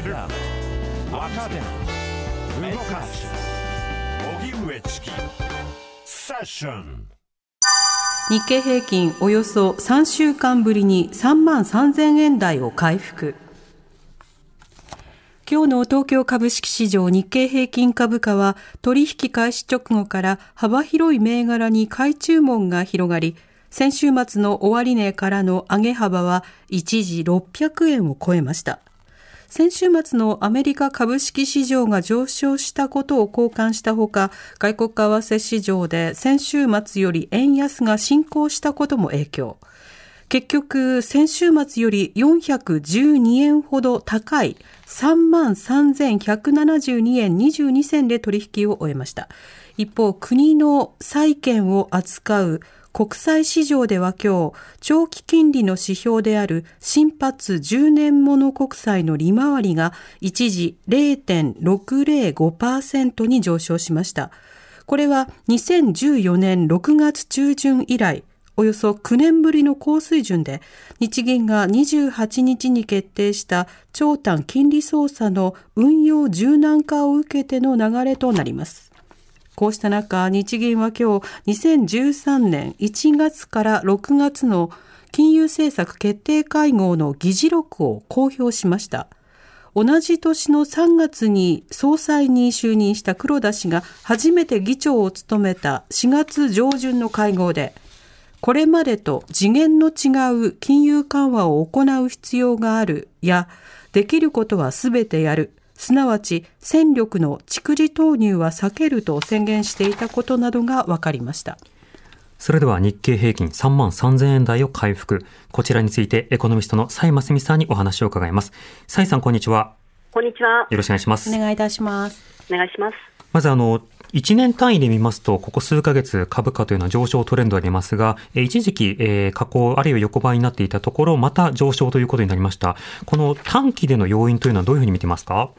若手日経平均およそ3週間ぶりに3万3000円台を回復。今日の東京株式市場日経平均株価は取引開始直後から幅広い銘柄に買い注文が広がり先週末の終値からの上げ幅は一時600円を超えました。先週末のアメリカ株式市場が上昇したことを交換したほか、外国為替市場で先週末より円安が進行したことも影響。結局、先週末より412円ほど高い3万3172円22銭で取引を終えました。一方、国の債券を扱う国際市場では今日、長期金利の指標である新発10年もの国債の利回りが一時0.605%に上昇しました。これは2014年6月中旬以来、およそ9年ぶりの高水準で、日銀が28日に決定した長短金利操作の運用柔軟化を受けての流れとなります。こうした中、日銀は今日2013年1月から6月の金融政策決定会合の議事録を公表しました。同じ年の3月に総裁に就任した黒田氏が初めて議長を務めた4月上旬の会合で、これまでと次元の違う金融緩和を行う必要があるや、できることはすべてやる。すなわち戦力の蓄次投入は避けると宣言していたことなどが分かりました。それでは日経平均3万3000円台を回復。こちらについてエコノミストの蔡真澄さんにお話を伺います。蔡さん、こんにちは。こんにちは。よろしくお願いします。お願いいたします。お願いします。まずあの、1年単位で見ますと、ここ数ヶ月株価というのは上昇トレンドありますが、一時期、えー、下降あるいは横ばいになっていたところ、また上昇ということになりました。この短期での要因というのはどういうふうに見てますか？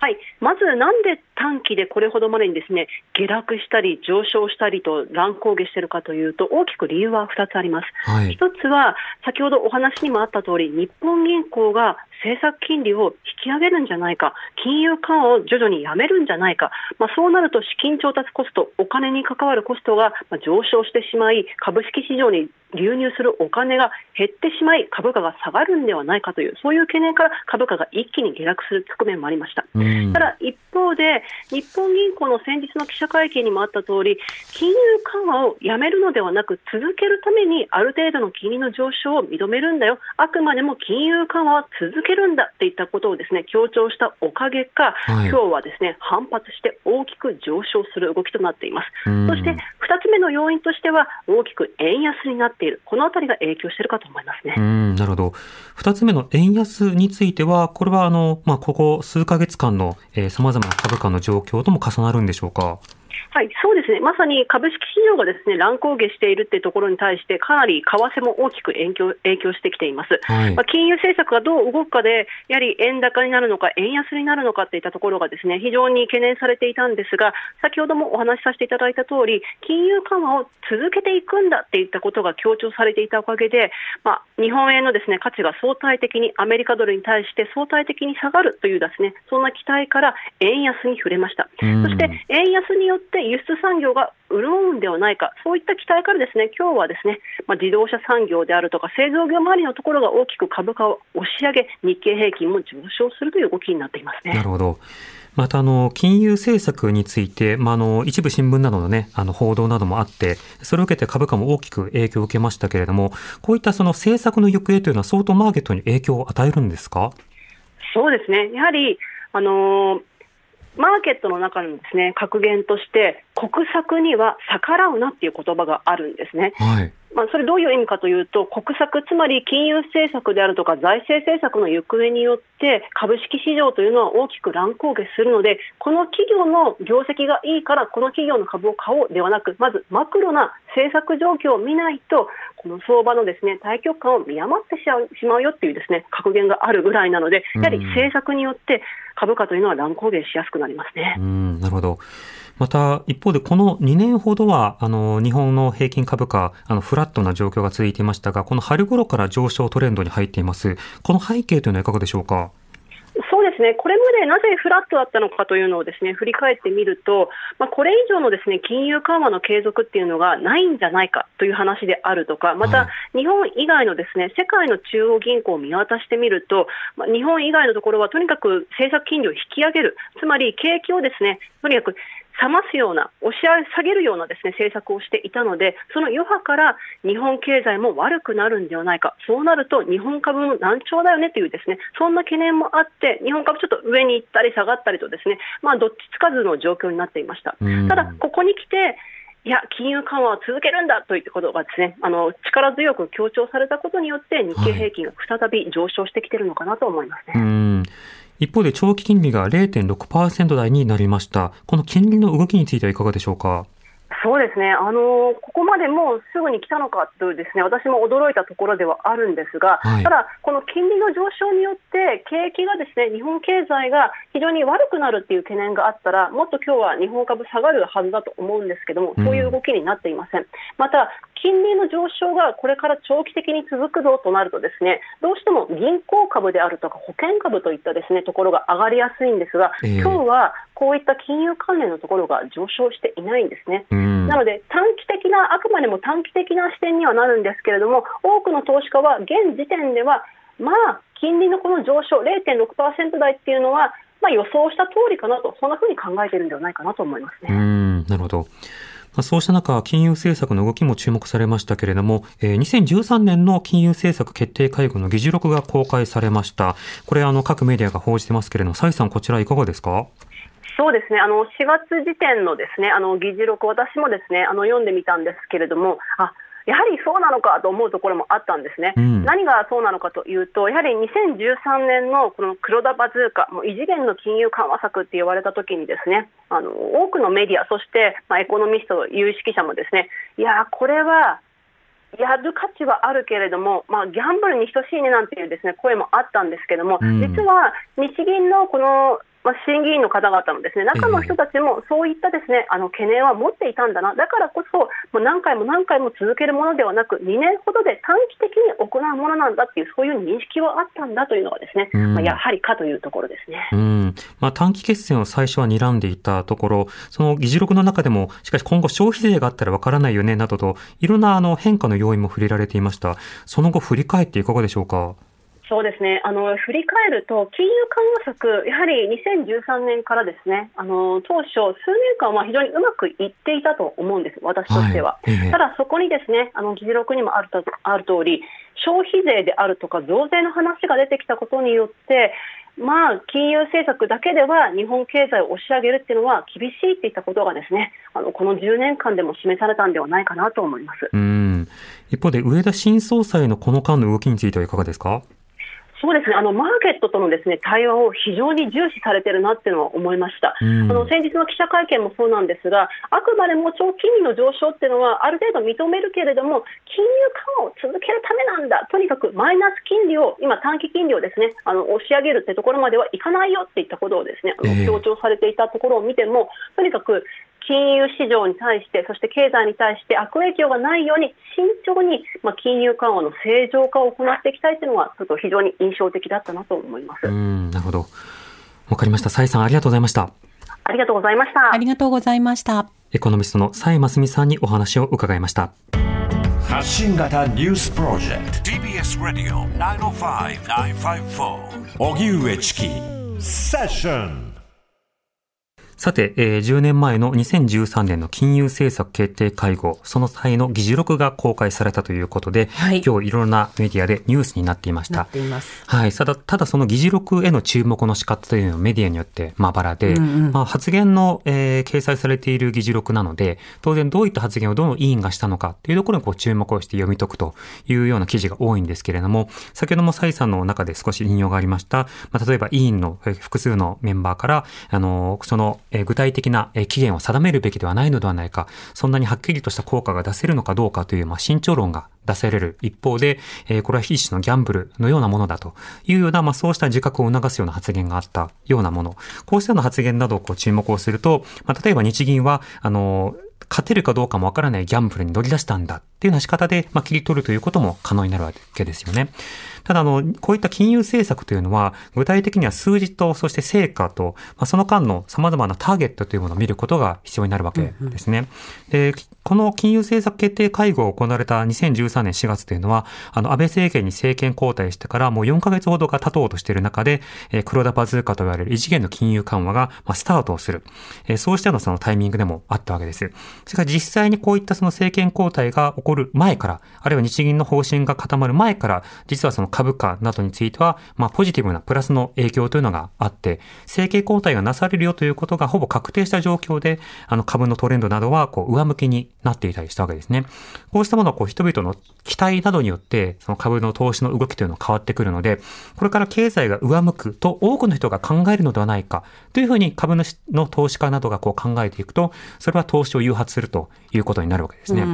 はい、まずなんで短期でこれほどまでにですね下落したり上昇したりと乱高下しているかというと大きく理由は2つあります。はい、1つは先ほどお話にもあった通り日本銀行が政策金利を引き上げるんじゃないか、金融緩和を徐々にやめるんじゃないか、まあ、そうなると資金調達コスト、お金に関わるコストが上昇してしまい、株式市場に流入するお金が減ってしまい、株価が下がるんではないかという、そういう懸念から株価が一気に下落する側面もありました。ただ一方で、日本銀行の先日の記者会見にもあった通り、金融緩和をやめるのではなく、続けるためにある程度の金利の上昇を認めるんだよ、あくまでも金融緩和は続けるんだっていったことをですね強調したおかげか、はい、今日はですね反発して大きく上昇する動きとなっています。そして2つ目の要因としては大きく円安になっている、このあたりが影響しているかと思いますね。なるほど。2つ目の円安については、これはあの、まあ、ここ数か月間のさまざまな株価の状況とも重なるんでしょうか？はい、そうですね、まさに株式市場がですね乱高下しているっていうところに対して、かなり為替も大きく影響影響してきています、はい、まあ、金融政策がどう動くかで、やはり円高になるのか、円安になるのかっていったところがですね非常に懸念されていたんですが、先ほどもお話しさせていただいた通り、金融緩和を続けていくんだっていったことが強調されていたおかげで、まあ、日本円のですね価値が相対的にアメリカドルに対して相対的に下がるというですねそんな期待から円安に触れました。そして円安によって輸出産業が潤うんではないか、そういった期待からですね今日はですね、まあ、自動車産業であるとか製造業周りのところが大きく株価を押し上げ、日経平均も上昇するという動きになっていますね。なるほど。またあの金融政策について、まあ、あの一部新聞などの,、ね、あの報道などもあってそれを受けて株価も大きく影響を受けましたけれどもこういったその政策の行方というのは相当マーケットに影響を与えるんですか？そうですね。やはりあのマーケットの中のですね格言として国策には逆らうなっていう言葉があるんですね。はいまあ、それどういう意味かというと国策つまり金融政策であるとか財政政策の行方によって株式市場というのは大きく乱高下するのでこの企業の業績がいいからこの企業の株を買おうではなくまずマクロな政策状況を見ないとこの相場のですね対局感を見余ってしまうよっていうですね格言があるぐらいなのでやはり政策によって株価というのは乱高下しやすくなりますね。うんなるほどまた、一方でこの2年ほどは、あの、日本の平均株価、あの、フラットな状況が続いていましたが、この春頃から上昇トレンドに入っています。この背景というのはいかがでしょうか？そうですね、これまでなぜフラットだったのかというのをですね、振り返ってみると、まあ、これ以上のですね、金融緩和の継続っていうのがないんじゃないかという話であるとか、また、日本以外のですね、世界の中央銀行を見渡してみると、まあ、日本以外のところはとにかく政策金利を引き上げる、つまり景気をですね、とにかく冷ますような、押し下げるようなですね政策をしていたので、その余波から日本経済も悪くなるんではないか、そうなると日本株も難聴だよねというですねそんな懸念もあって、日本株ちょっと上に行ったり下がったりとですね、まあ、どっちつかずの状況になっていました。ただここに来ていや、金融緩和を続けるんだということがですね、あの力強く強調されたことによって、日経平均が再び上昇してきているのかなと思いますね。はい一方で長期金利が0.6%台になりました。この金利の動きについてはいかがでしょうか？そうですね、あのここまでもうすぐに来たのかというですね私も驚いたところではあるんですが、はい、ただ、この金利の上昇によって景気がですね日本経済が非常に悪くなるっていう懸念があったらもっと今日は日本株下がるはずだと思うんですけどもそういう動きになっていません。うん、また金利の上昇がこれから長期的に続くぞとなるとですねどうしても銀行株であるとか保険株といったですねところが上がりやすいんですが、えー、今日はこういった金融関連のところが上昇していないんですね。なので短期的なあくまでも短期的な視点にはなるんですけれども多くの投資家は現時点ではまあ金利のこの上昇0.6%台っていうのはまあ予想した通りかなとそんなふうに考えているんではないかなと思いますね。うんなるほど。まあ、そうした中、金融政策の動きも注目されましたけれども、えー、2013年の金融政策決定会合の議事録が公開されました。これ、あの、各メディアが報じてますけれども、崔さん、こちらいかがですか？そうですね、あの4月時点のですねあの議事録、私もですねあの読んでみたんですけれども、あやはりそうなのかと思うところもあったんですね、うん、何がそうなのかというと、やはり2013年のこの黒田バズーカ、もう異次元の金融緩和策って言われたときに、ですねあの多くのメディア、そして、まあ、エコノミスト、有識者もですねいや、これはやる価値はあるけれども、まあ、ギャンブルに等しいねなんていうですね声もあったんですけれども、うん、実は日銀のこのまあ、審議員の方々のですね中の人たちもそういったですね、あの懸念は持っていたんだな、だからこそ、もう何回も何回も続けるものではなく、2年ほどで短期的に行うものなんだっていう、そういう認識はあったんだというのがですね、まあ、やはりかというところですね。うんまあ、短期決戦を最初は睨んでいたところ、その議事録の中でも、しかし今後消費税があったらわからないよねなどと、いろんなあの変化の要因も触れられていました。その後振り返っていかがでしょうか？そうですね。あの振り返ると、金融緩和策、やはり2013年からですねあの当初、数年間は非常にうまくいっていたと思うんです、私としては。はい、ただ、そこにですねあの議事録にもあるとある通り、消費税であるとか増税の話が出てきたことによって、まあ、金融政策だけでは日本経済を押し上げるっていうのは厳しいっていったことがですねあのこの10年間でも示されたんではないかなと思います。うん。一方で上田新総裁のこの間の動きについてはいかがですか？そうですね。あのマーケットとのですね対話を非常に重視されているなっていうのは思いました、うん、あの先日の記者会見もそうなんですが、あくまでも長期金利の上昇っていうのは、ある程度認めるけれども、金融緩和を続けるためなんだ、とにかくマイナス金利を、今、短期金利をですねあの押し上げるってところまではいかないよっていったことをですねあの強調されていたところを見ても、とにかく金融市場に対して、そして経済に対して悪影響がないように慎重に、まあ、金融緩和の正常化を行っていきたいというのは、ちょっと非常に印象的だったなと思います。うんなるほど。わかりました。蔡さん、ありがとうございました。ありがとうございました。ありがとうございました。エコノミストの蔡真澄さんにお話を伺いました。発信型ニュースプロジェクト TBS ラディオ905-954おぎゅうえちきセッションさて、えー、10年前の2013年の金融政策決定会合、その際の議事録が公開されたということで、はい、今日いろんなメディアでニュースになっていました。はい。ただ、ただその議事録への注目の仕方というのはメディアによってまばらで、うんうん、まあ、発言の、えー、掲載されている議事録なので、当然どういった発言をどの委員がしたのかというところにこう注目をして読み解くというような記事が多いんですけれども、先ほども蔡さんの中で少し引用がありました、まあ、例えば委員の複数のメンバーから、あの、そのえ具体的な、え期限を定めるべきではないのではないか、そんなにはっきりとした効果が出せるのかどうかという、まあ、慎重論が出される一方で、え、これは一種のギャンブルのようなものだというような、まあ、そうした自覚を促すような発言があったようなもの。こうしたような発言などをこう注目をすると、まあ、例えば日銀は、あの、勝てるかどうかもわからないギャンブルに乗り出したんだっていうような仕方で、まあ、切り取るということも可能になるわけですよね。ただ、あの、こういった金融政策というのは、具体的には数字と、そして成果と、まあ、その間の様々なターゲットというものを見ることが必要になるわけですね。うんうん、で、この金融政策決定会合が行われた2013年4月というのは、あの、安倍政権に政権交代してからもう4ヶ月ほどが経とうとしている中で、えー、黒田バズーカと言われる異次元の金融緩和が、まあ、スタートをする。えー、そうしたのそのタイミングでもあったわけです。しかし実際にこういったその政権交代が起こる前から、あるいは日銀の方針が固まる前から、実はその株価などについては、まあ、ポジティブなプラスの影響というのがあって、政権交代がなされるよということがほぼ確定した状況で、あの株のトレンドなどはこう上向きになっていたりしたわけですね。こうしたものはこう人々の期待などによって、その株の投資の動きというのは変わってくるので、これから経済が上向くと多くの人が考えるのではないか、というふうに株主の投資家などがこう考えていくと、それは投資を誘発するということになるわけですね。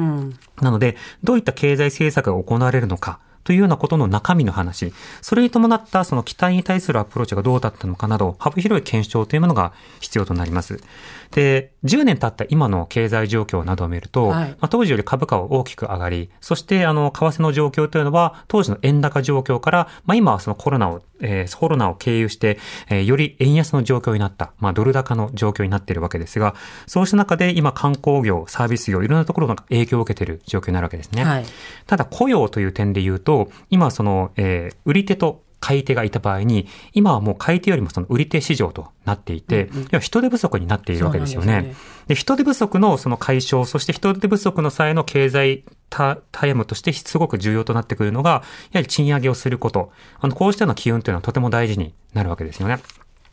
なので、どういった経済政策が行われるのか、というようなことの中身の話、それに伴ったその期待に対するアプローチがどうだったのかなど、幅広い検証というものが必要となります。で、10年経った今の経済状況などを見ると、はい、まあ、当時より株価は大きく上がり、そしてあの、為替の状況というのは、当時の円高状況から、まあ、今はそのコロナを、えー、コロナを経由して、えー、より円安の状況になった、まあ、ドル高の状況になっているわけですが、そうした中で今観光業、サービス業、いろんなところが影響を受けている状況になるわけですね。はい、ただ雇用という点で言うと、今その、えー、売り手と買い手がいた場合に、今はもう買い手よりもその売り手市場となっていて、うんうん、人手不足になっているわけですよね。で、ね、人手不足のその解消、そして人手不足の際の経済タタイムとしてすごく重要となってくるのが、やはり賃上げをすること。あの、こうしたような機運というのはとても大事になるわけですよね。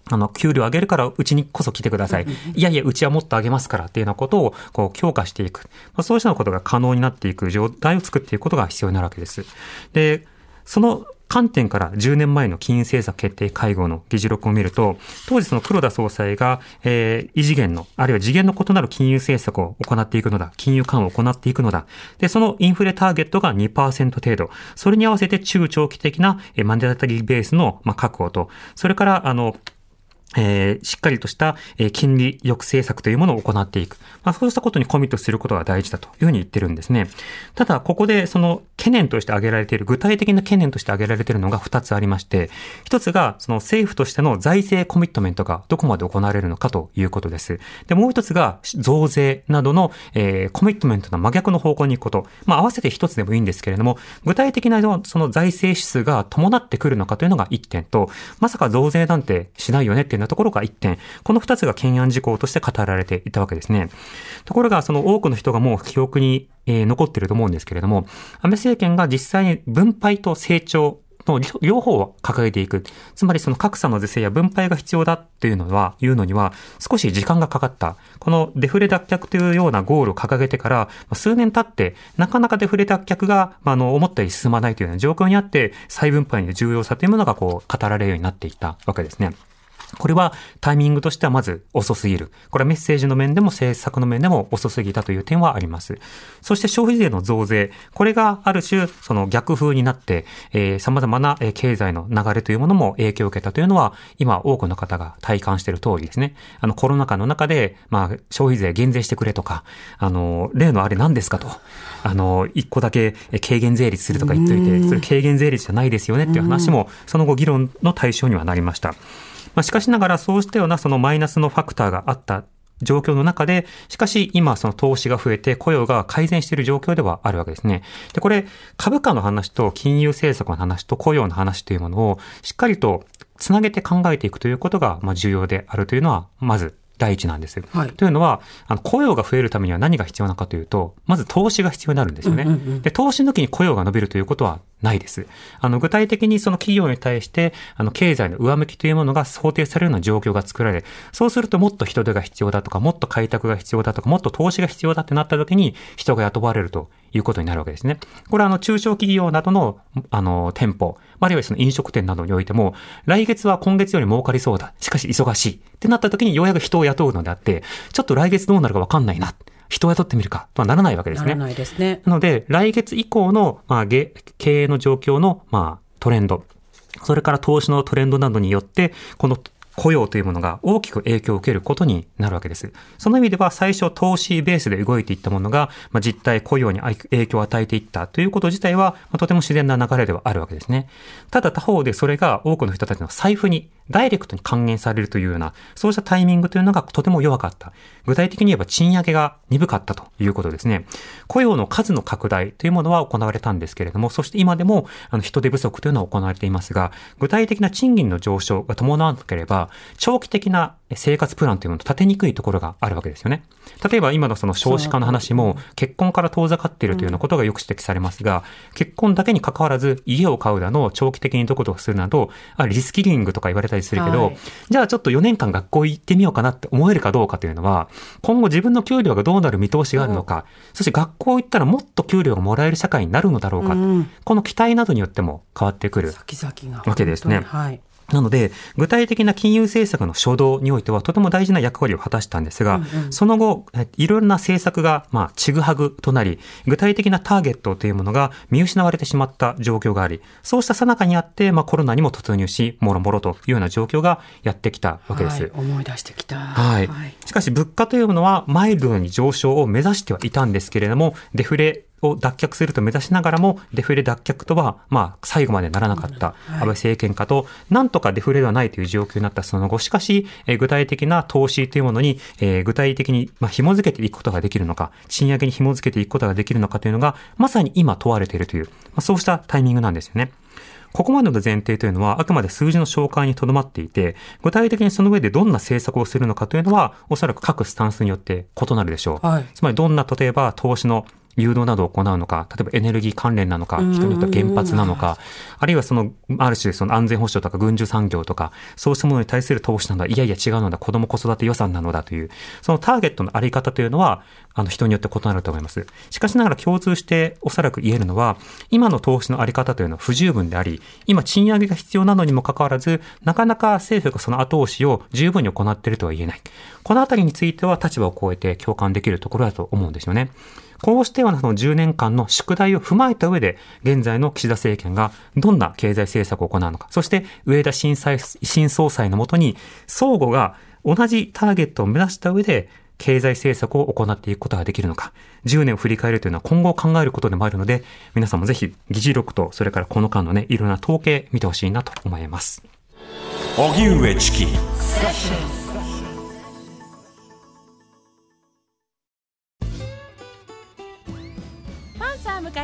あの、給料上げるからうちにこそ来てください。いやいや、うちはもっと上げますからっていうようなことを、こう、強化していく。まあ、そうしたことが可能になっていく状態を作っていくことが必要になるわけです。で、その観点から10年前の金融政策決定会合の議事録を見ると、当時その黒田総裁が、えー、異次元の、あるいは次元の異なる金融政策を行っていくのだ、金融緩和を行っていくのだ。で、そのインフレターゲットが2%程度。それに合わせて中長期的なマンデラタリーベースの、まあ、確保と、それから、あの、えー、しっかりとした、えー、金利抑制策というものを行っていく。まあ、そうしたことにコミットすることが大事だというふうに言ってるんですね。ただ、ここでその懸念として挙げられている、具体的な懸念として挙げられているのが2つありまして、1つが、その政府としての財政コミットメントがどこまで行われるのかということです。で、もう1つが、増税などの、えー、コミットメントの真逆の方向に行くこと。まあ、合わせて1つでもいいんですけれども、具体的なその財政指数が伴ってくるのかというのが1点と、まさか増税なんてしないよねっていうなところが1点、この2つが懸案事項として語られていたわけですね。ところが、その多くの人がもう記憶に、えー、残ってると思うんですけれども、安倍政権が実際に分配と成長の両方を掲げていく。つまりその格差の是正や分配が必要だっていうのは、いうのには少し時間がかかった。このデフレ脱却というようなゴールを掲げてから数年経って、なかなかデフレ脱却が、あの、思ったより進まないというような状況にあって、再分配の重要さというものがこう語られるようになっていったわけですね。これはタイミングとしてはまず遅すぎる。これはメッセージの面でも政策の面でも遅すぎたという点はあります。そして消費税の増税。これがある種、その逆風になって、えー、様々な経済の流れというものも影響を受けたというのは、今多くの方が体感している通りですね。あの、コロナ禍の中で、まあ、消費税減税してくれとか、あの、例のあれ何ですかと。あの、一個だけ軽減税率するとか言っといて、それ軽減税率じゃないですよねっていう話も、その後議論の対象にはなりました。まあ、しかしながらそうしたようなそのマイナスのファクターがあった状況の中で、しかし今その投資が増えて雇用が改善している状況ではあるわけですね。で、これ株価の話と金融政策の話と雇用の話というものをしっかりとつなげて考えていくということが、まあ、重要であるというのは、まず第一なんです。はい、というのは、あの雇用が増えるためには何が必要なのかというと、まず投資が必要になるんですよね。で投資抜きに雇用が伸びるということはないです。あの、具体的にその企業に対して、あの、経済の上向きというものが想定されるような状況が作られ、そうするともっと人手が必要だとか、もっと開拓が必要だとか、もっと投資が必要だってなった時に、人が雇われるということになるわけですね。これはあの、中小企業などの、あの、店舗、あるいはその飲食店などにおいても、来月は今月より儲かりそうだ。しかし忙しい。ってなった時にようやく人を雇うのであって、ちょっと来月どうなるかわかんないな。人を雇ってみるかとはならないわけですね。ならないですね。なので、来月以降の、まあ、経営の状況の、まあ、トレンド、それから投資のトレンドなどによって、この雇用というものが大きく影響を受けることになるわけです。その意味では最初投資ベースで動いていったものが、まあ、実態雇用に影響を与えていったということ自体は、まあ、とても自然な流れではあるわけですね。ただ他方でそれが多くの人たちの財布にダイレクトに還元されるというような、そうしたタイミングというのがとても弱かった。具体的に言えば賃上げが鈍かったということですね。雇用の数の拡大というものは行われたんですけれども、そして今でもあの人手不足というのは行われていますが、具体的な賃金の上昇が伴わなければ、長期的な生活プランというのを立てにくいところがあるわけですよね。例えば今のその少子化の話も結婚から遠ざかっているというようなことがよく指摘されますが、結婚だけに関わらず家を買うだの、長期的にどことするなど、リスキリングとか言われたりするけど、はい、じゃあちょっと4年間学校行ってみようかなって思えるかどうかというのは、今後自分の給料がどうなる見通しがあるのか、そして学校行ったらもっと給料がもらえる社会になるのだろうか、うん、この期待などによっても変わってくる。わけですね。はいなので、具体的な金融政策の初動においてはとても大事な役割を果たしたんですが、うんうん、その後、いろいろな政策が、まあ、ちぐはぐとなり、具体的なターゲットというものが見失われてしまった状況があり、そうしたさなかにあって、まあ、コロナにも突入し、もろもろというような状況がやってきたわけです。はい、思い出してきた。はい。はい、しかし、物価というものは、マイルドに上昇を目指してはいたんですけれども、デフレを脱却すると目指しながらも、デフレ脱却とは、まあ、最後までならなかった安倍政権下と、なんとかデフレではないという状況になったその後、しかし、え具体的な投資というものに、え具体的に、まあ、紐付けていくことができるのか、賃上げに紐付けていくことができるのかというのが、まさに今問われているという、まあ、そうしたタイミングなんですよね。ここまでの前提というのはあくまで数字の紹介にとどまっていて、具体的にその上でどんな政策をするのかというのは、おそらく各スタンスによって異なるでしょう。はい、つまりどんな、例えば投資の誘導などを行うのか、例えばエネルギー関連なのか、人によっては原発なのか、あるいはその、ある種その安全保障とか軍需産業とか、そうしたものに対する投資なのは、いやいや違うのだ、子供子育て予算なのだという、そのターゲットのあり方というのは、あの人によって異なると思います。しかしながら共通しておそらく言えるのは、今の投資のあり方というのは不十分であり、今賃上げが必要なのにもかかわらず、なかなか政府がその後押しを十分に行っているとは言えない。このあたりについては立場を超えて共感できるところだと思うんですよね。こうしてはその10年間の宿題を踏まえた上で、現在の岸田政権がどんな経済政策を行うのか、そして上田新新総裁のもとに、相互が同じターゲットを目指した上で、経済政策を行っていくことができるのか、10年を振り返るというのは今後考えることでもあるので、皆さんもぜひ議事録と、それからこの間のね、いろんな統計見てほしいなと思います。荻上チキ。